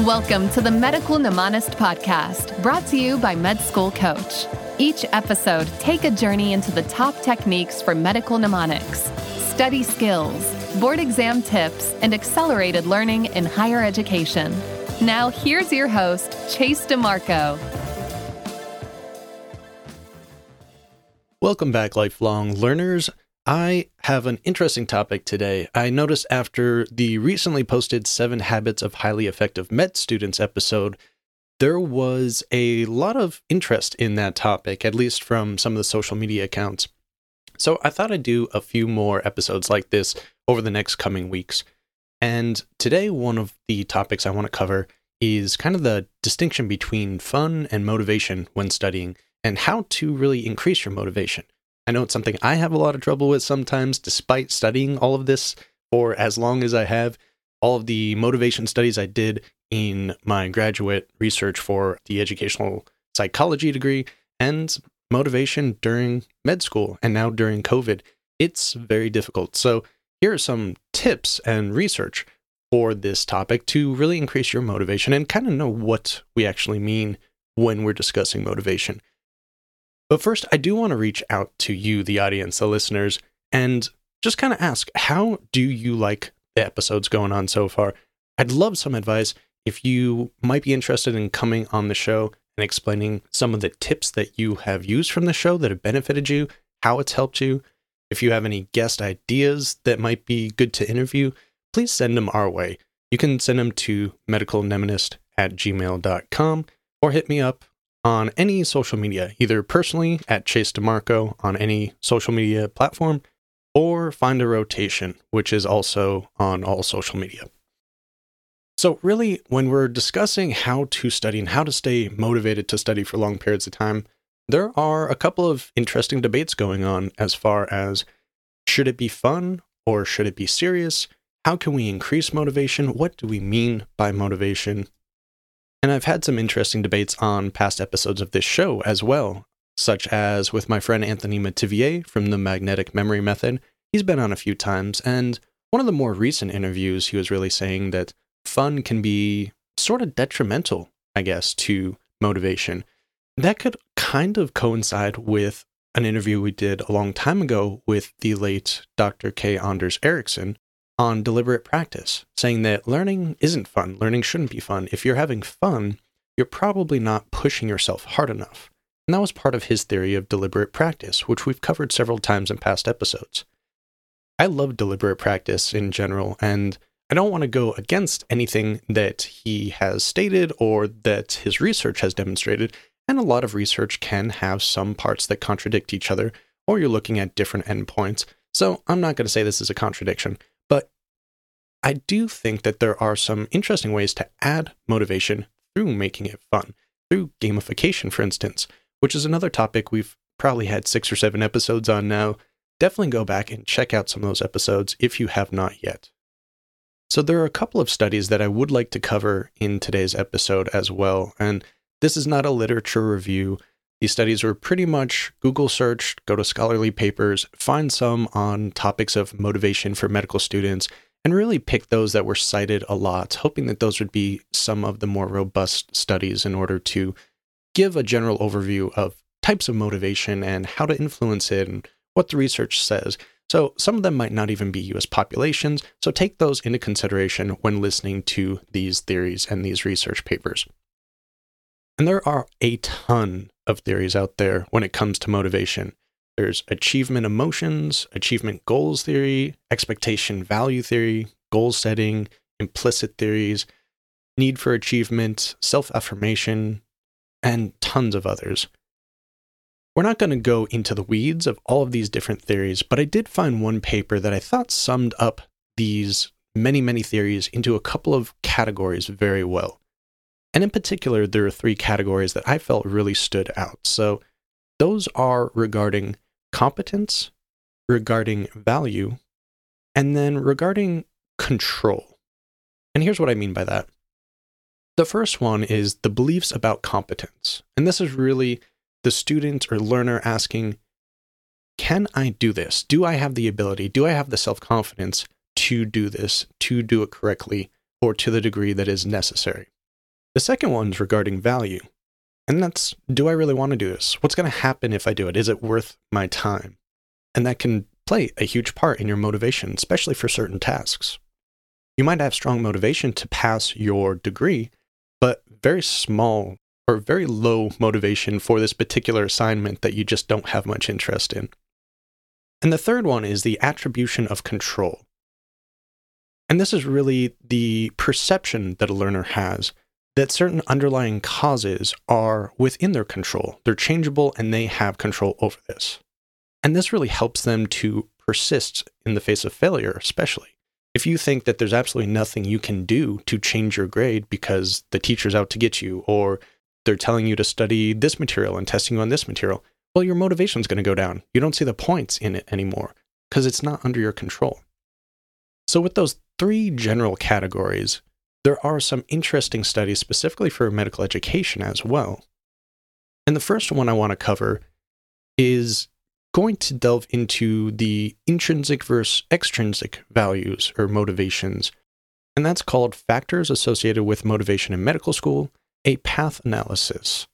Welcome to the Medical Mnemonist podcast, brought to you by Med School Coach. Each episode, take a journey into the top techniques for medical mnemonics, study skills, board exam tips, and accelerated learning in higher education. Now, here's your host, Chase DeMarco. Welcome back, lifelong learners. I have an interesting topic today. I noticed after the recently posted Seven Habits of Highly Effective Med Students episode, there was a lot of interest in that topic, at least from some of the social media accounts. So I thought I'd do a few more episodes like this over the next coming weeks. And today, one of the topics I want to cover is kind of the distinction between fun and motivation when studying and how to really increase your motivation. I know it's something I have a lot of trouble with sometimes, despite studying all of this for as long as I have. All of the motivation studies I did in my graduate research for the educational psychology degree and motivation during med school and now during COVID, it's very difficult. So, here are some tips and research for this topic to really increase your motivation and kind of know what we actually mean when we're discussing motivation. But first, I do want to reach out to you, the audience, the listeners, and just kind of ask how do you like the episodes going on so far? I'd love some advice if you might be interested in coming on the show and explaining some of the tips that you have used from the show that have benefited you, how it's helped you. If you have any guest ideas that might be good to interview, please send them our way. You can send them to medicalmnemonist at gmail.com or hit me up on any social media, either personally at Chase DeMarco on any social media platform, or find a rotation, which is also on all social media. So, really, when we're discussing how to study and how to stay motivated to study for long periods of time, there are a couple of interesting debates going on as far as should it be fun or should it be serious? How can we increase motivation? What do we mean by motivation? And I've had some interesting debates on past episodes of this show as well, such as with my friend Anthony Metivier from the Magnetic Memory Method. He's been on a few times, and one of the more recent interviews, he was really saying that fun can be sort of detrimental, I guess, to motivation. That could kind of coincide with an interview we did a long time ago with the late Dr. K. Anders Ericsson, on deliberate practice, saying that learning isn't fun. Learning shouldn't be fun. If you're having fun, you're probably not pushing yourself hard enough. And that was part of his theory of deliberate practice, which we've covered several times in past episodes. I love deliberate practice in general, and I don't want to go against anything that he has stated or that his research has demonstrated. And a lot of research can have some parts that contradict each other, or you're looking at different endpoints. So I'm not going to say this is a contradiction. I do think that there are some interesting ways to add motivation through making it fun, through gamification, for instance, which is another topic we've probably had six or seven episodes on now. Definitely go back and check out some of those episodes if you have not yet. So, there are a couple of studies that I would like to cover in today's episode as well. And this is not a literature review. These studies were pretty much Google searched, go to scholarly papers, find some on topics of motivation for medical students, and really pick those that were cited a lot, hoping that those would be some of the more robust studies in order to give a general overview of types of motivation and how to influence it and what the research says. So, some of them might not even be US populations, so take those into consideration when listening to these theories and these research papers. And there are a ton of theories out there when it comes to motivation. There's achievement emotions, achievement goals theory, expectation value theory, goal setting, implicit theories, need for achievement, self affirmation, and tons of others. We're not going to go into the weeds of all of these different theories, but I did find one paper that I thought summed up these many, many theories into a couple of categories very well. And in particular, there are three categories that I felt really stood out. So those are regarding competence, regarding value, and then regarding control. And here's what I mean by that. The first one is the beliefs about competence. And this is really the student or learner asking, can I do this? Do I have the ability? Do I have the self confidence to do this, to do it correctly, or to the degree that is necessary? The second one's regarding value. And that's do I really want to do this? What's going to happen if I do it? Is it worth my time? And that can play a huge part in your motivation, especially for certain tasks. You might have strong motivation to pass your degree, but very small or very low motivation for this particular assignment that you just don't have much interest in. And the third one is the attribution of control. And this is really the perception that a learner has that certain underlying causes are within their control. They're changeable and they have control over this. And this really helps them to persist in the face of failure, especially. If you think that there's absolutely nothing you can do to change your grade because the teacher's out to get you, or they're telling you to study this material and testing you on this material, well, your motivation's going to go down. You don't see the points in it anymore because it's not under your control. So, with those three general categories, there are some interesting studies specifically for medical education as well. And the first one I want to cover is going to delve into the intrinsic versus extrinsic values or motivations. And that's called Factors Associated with Motivation in Medical School, a Path Analysis.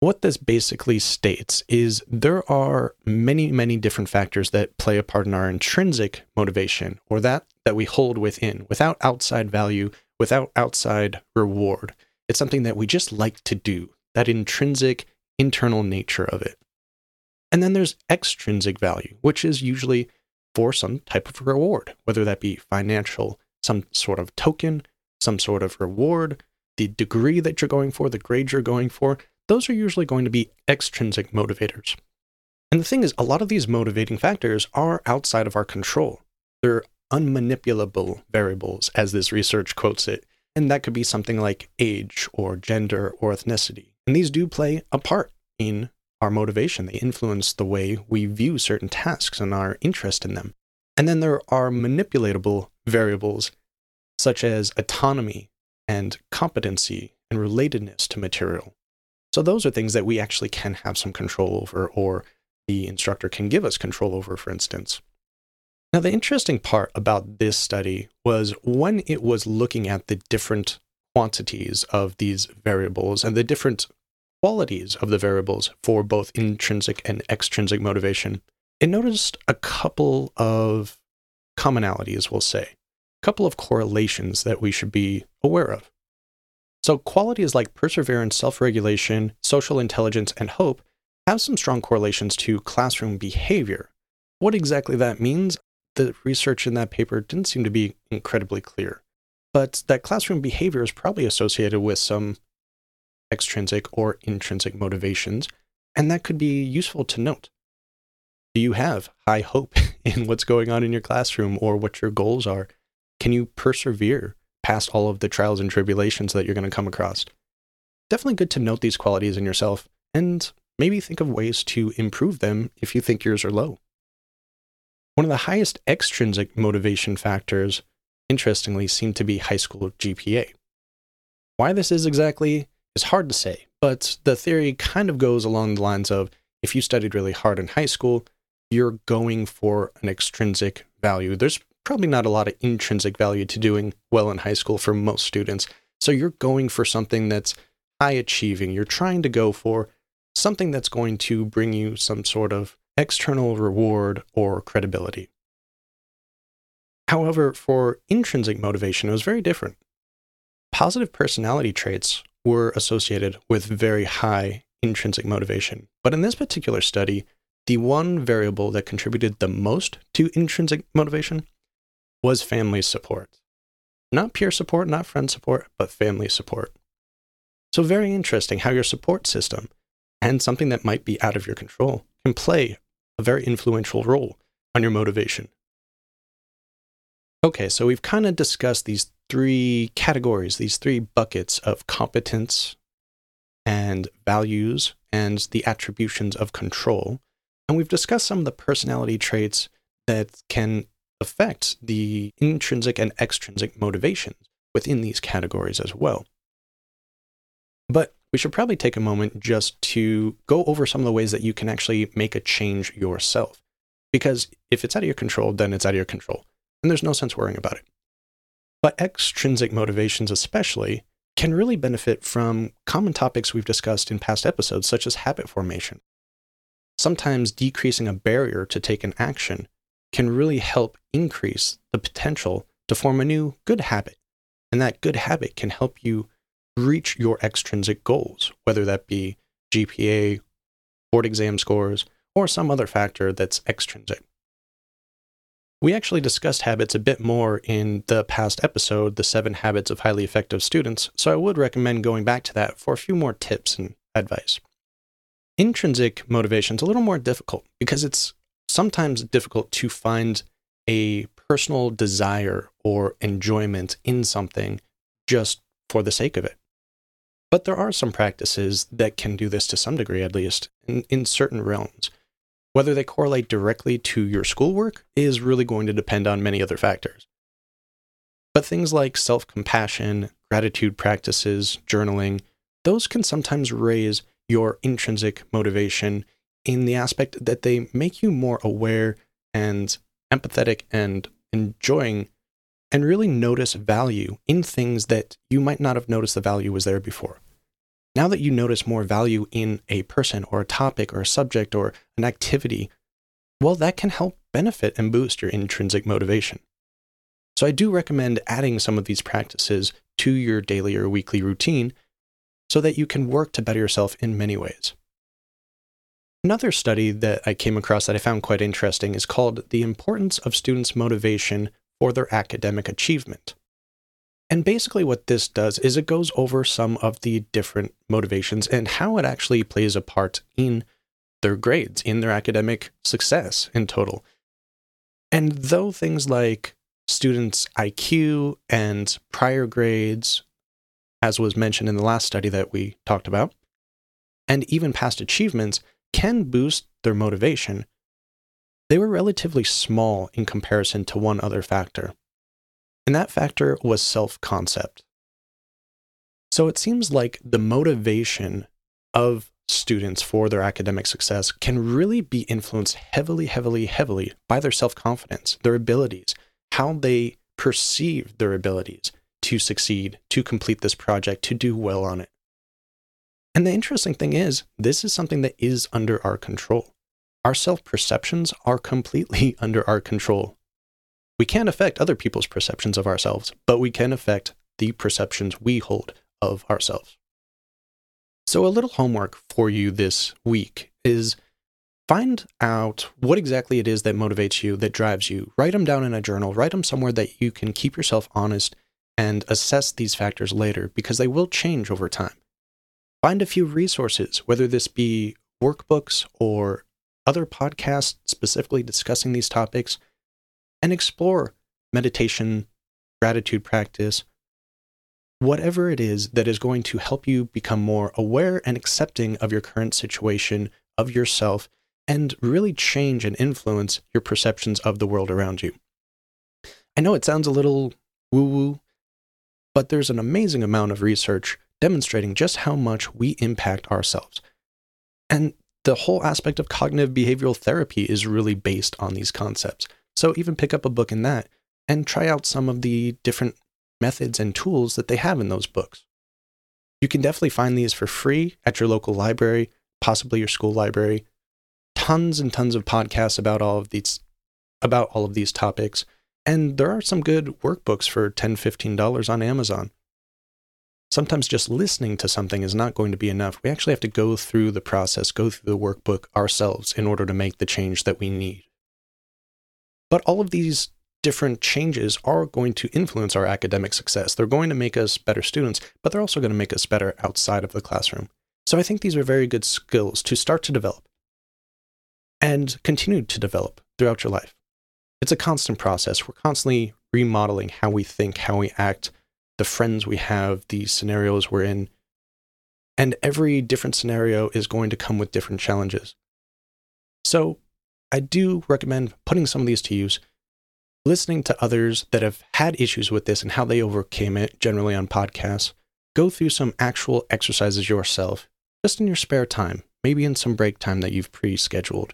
What this basically states is there are many, many different factors that play a part in our intrinsic motivation, or that that we hold within, without outside value, without outside reward. It's something that we just like to do, that intrinsic internal nature of it. And then there's extrinsic value, which is usually for some type of reward, whether that be financial, some sort of token, some sort of reward, the degree that you're going for, the grade you're going for. Those are usually going to be extrinsic motivators. And the thing is, a lot of these motivating factors are outside of our control. They're unmanipulable variables, as this research quotes it. And that could be something like age or gender or ethnicity. And these do play a part in our motivation. They influence the way we view certain tasks and our interest in them. And then there are manipulatable variables such as autonomy and competency and relatedness to material. So those are things that we actually can have some control over, or the instructor can give us control over, for instance. Now, the interesting part about this study was when it was looking at the different quantities of these variables and the different qualities of the variables for both intrinsic and extrinsic motivation, it noticed a couple of commonalities, we'll say, a couple of correlations that we should be aware of. So, qualities like perseverance, self regulation, social intelligence, and hope have some strong correlations to classroom behavior. What exactly that means, the research in that paper didn't seem to be incredibly clear. But that classroom behavior is probably associated with some extrinsic or intrinsic motivations, and that could be useful to note. Do you have high hope in what's going on in your classroom or what your goals are? Can you persevere past all of the trials and tribulations that you're going to come across? Definitely good to note these qualities in yourself and maybe think of ways to improve them if you think yours are low. One of the highest extrinsic motivation factors, interestingly, seem to be high school GPA. Why this is exactly is hard to say, but the theory kind of goes along the lines of if you studied really hard in high school, you're going for an extrinsic value. There's probably not a lot of intrinsic value to doing well in high school for most students. So you're going for something that's high achieving. You're trying to go for something that's going to bring you some sort of external reward or credibility. However, for intrinsic motivation, it was very different. Positive personality traits were associated with very high intrinsic motivation. But in this particular study, the one variable that contributed the most to intrinsic motivation was family support. Not peer support, not friend support, but family support. So, very interesting how your support system and something that might be out of your control can play a very influential role on your motivation. Okay, so we've kind of discussed these three categories, these three buckets of competence and values and the attributions of control. And we've discussed some of the personality traits that can affect the intrinsic and extrinsic motivations within these categories as well. But we should probably take a moment just to go over some of the ways that you can actually make a change yourself. Because if it's out of your control, then it's out of your control. And there's no sense worrying about it. But extrinsic motivations, especially, can really benefit from common topics we've discussed in past episodes, such as habit formation. Sometimes decreasing a barrier to take an action can really help increase the potential to form a new good habit. And that good habit can help you reach your extrinsic goals, whether that be GPA, board exam scores, or some other factor that's extrinsic. We actually discussed habits a bit more in the past episode, The Seven Habits of Highly Effective Students, so I would recommend going back to that for a few more tips and advice. Intrinsic motivation is a little more difficult because it's sometimes difficult to find a personal desire or enjoyment in something just for the sake of it. But there are some practices that can do this to some degree, at least, in, in certain realms. Whether they correlate directly to your schoolwork is really going to depend on many other factors. But things like self compassion, gratitude practices, journaling, those can sometimes raise your intrinsic motivation in the aspect that they make you more aware and empathetic and enjoying and really notice value in things that you might not have noticed the value was there before. Now that you notice more value in a person or a topic or a subject or an activity, well, that can help benefit and boost your intrinsic motivation. So I do recommend adding some of these practices to your daily or weekly routine so that you can work to better yourself in many ways. Another study that I came across that I found quite interesting is called The Importance of Students' Motivation for Their Academic Achievement. And basically, what this does is it goes over some of the different motivations and how it actually plays a part in their grades, in their academic success in total. And though things like students' IQ and prior grades, as was mentioned in the last study that we talked about, and even past achievements can boost their motivation, they were relatively small in comparison to one other factor. And that factor was self concept. So it seems like the motivation of students for their academic success can really be influenced heavily, heavily, heavily by their self confidence, their abilities, how they perceive their abilities to succeed, to complete this project, to do well on it. And the interesting thing is, this is something that is under our control. Our self perceptions are completely under our control. We can't affect other people's perceptions of ourselves, but we can affect the perceptions we hold of ourselves. So, a little homework for you this week is find out what exactly it is that motivates you, that drives you. Write them down in a journal, write them somewhere that you can keep yourself honest and assess these factors later because they will change over time. Find a few resources, whether this be workbooks or other podcasts specifically discussing these topics, and explore meditation, gratitude practice, whatever it is that is going to help you become more aware and accepting of your current situation, of yourself, and really change and influence your perceptions of the world around you. I know it sounds a little woo woo, but there's an amazing amount of research demonstrating just how much we impact ourselves. And the whole aspect of cognitive behavioral therapy is really based on these concepts. So even pick up a book in that and try out some of the different methods and tools that they have in those books. You can definitely find these for free at your local library, possibly your school library. Tons and tons of podcasts about all of these about all of these topics. And there are some good workbooks for $10, $15 on Amazon sometimes just listening to something is not going to be enough. We actually have to go through the process, go through the workbook ourselves in order to make the change that we need. But all of these different changes are going to influence our academic success. They're going to make us better students, but they're also going to make us better outside of the classroom. So I think these are very good skills to start to develop and continue to develop throughout your life. It's a constant process. We're constantly remodeling how we think, how we act, the friends we have, the scenarios we're in. And every different scenario is going to come with different challenges. So I do recommend putting some of these to use, listening to others that have had issues with this and how they overcame it, generally on podcasts. Go through some actual exercises yourself, just in your spare time, maybe in some break time that you've pre scheduled.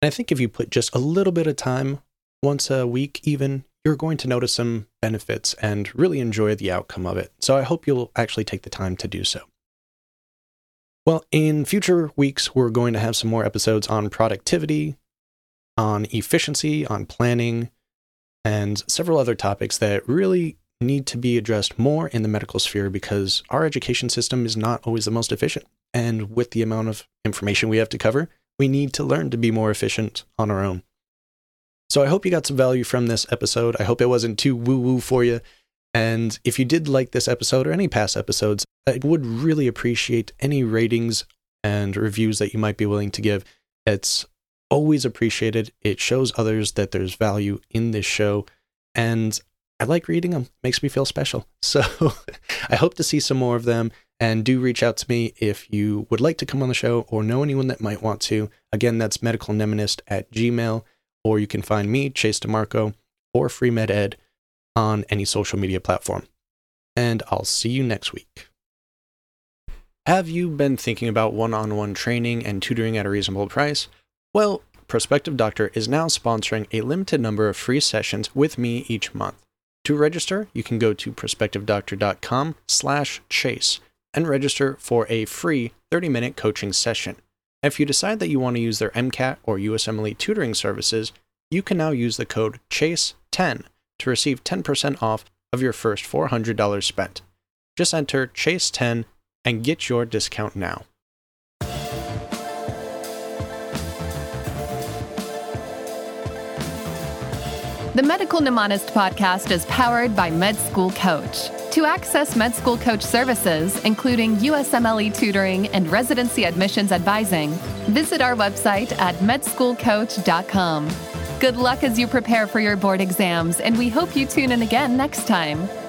And I think if you put just a little bit of time, once a week even, you're going to notice some benefits and really enjoy the outcome of it. So I hope you'll actually take the time to do so. Well, in future weeks, we're going to have some more episodes on productivity, on efficiency, on planning, and several other topics that really need to be addressed more in the medical sphere because our education system is not always the most efficient. And with the amount of information we have to cover, we need to learn to be more efficient on our own. So I hope you got some value from this episode. I hope it wasn't too woo woo for you. And if you did like this episode or any past episodes, I would really appreciate any ratings and reviews that you might be willing to give. It's always appreciated. It shows others that there's value in this show. And I like reading them, makes me feel special. So I hope to see some more of them. And do reach out to me if you would like to come on the show or know anyone that might want to. Again, that's medicalmnemonist at gmail or you can find me, Chase DeMarco, or FreeMedEd on any social media platform. And I'll see you next week. Have you been thinking about one on one training and tutoring at a reasonable price? Well, Prospective Doctor is now sponsoring a limited number of free sessions with me each month. To register, you can go to prospectivedoctor.com slash chase and register for a free 30-minute coaching session. If you decide that you want to use their MCAT or USMLE tutoring services, you can now use the code CHASE10 to receive 10% off of your first $400 spent. Just enter CHASE10 and get your discount now. The Medical Mnemonist podcast is powered by Med School Coach. To access med school coach services, including USMLE tutoring and residency admissions advising, visit our website at medschoolcoach.com. Good luck as you prepare for your board exams, and we hope you tune in again next time.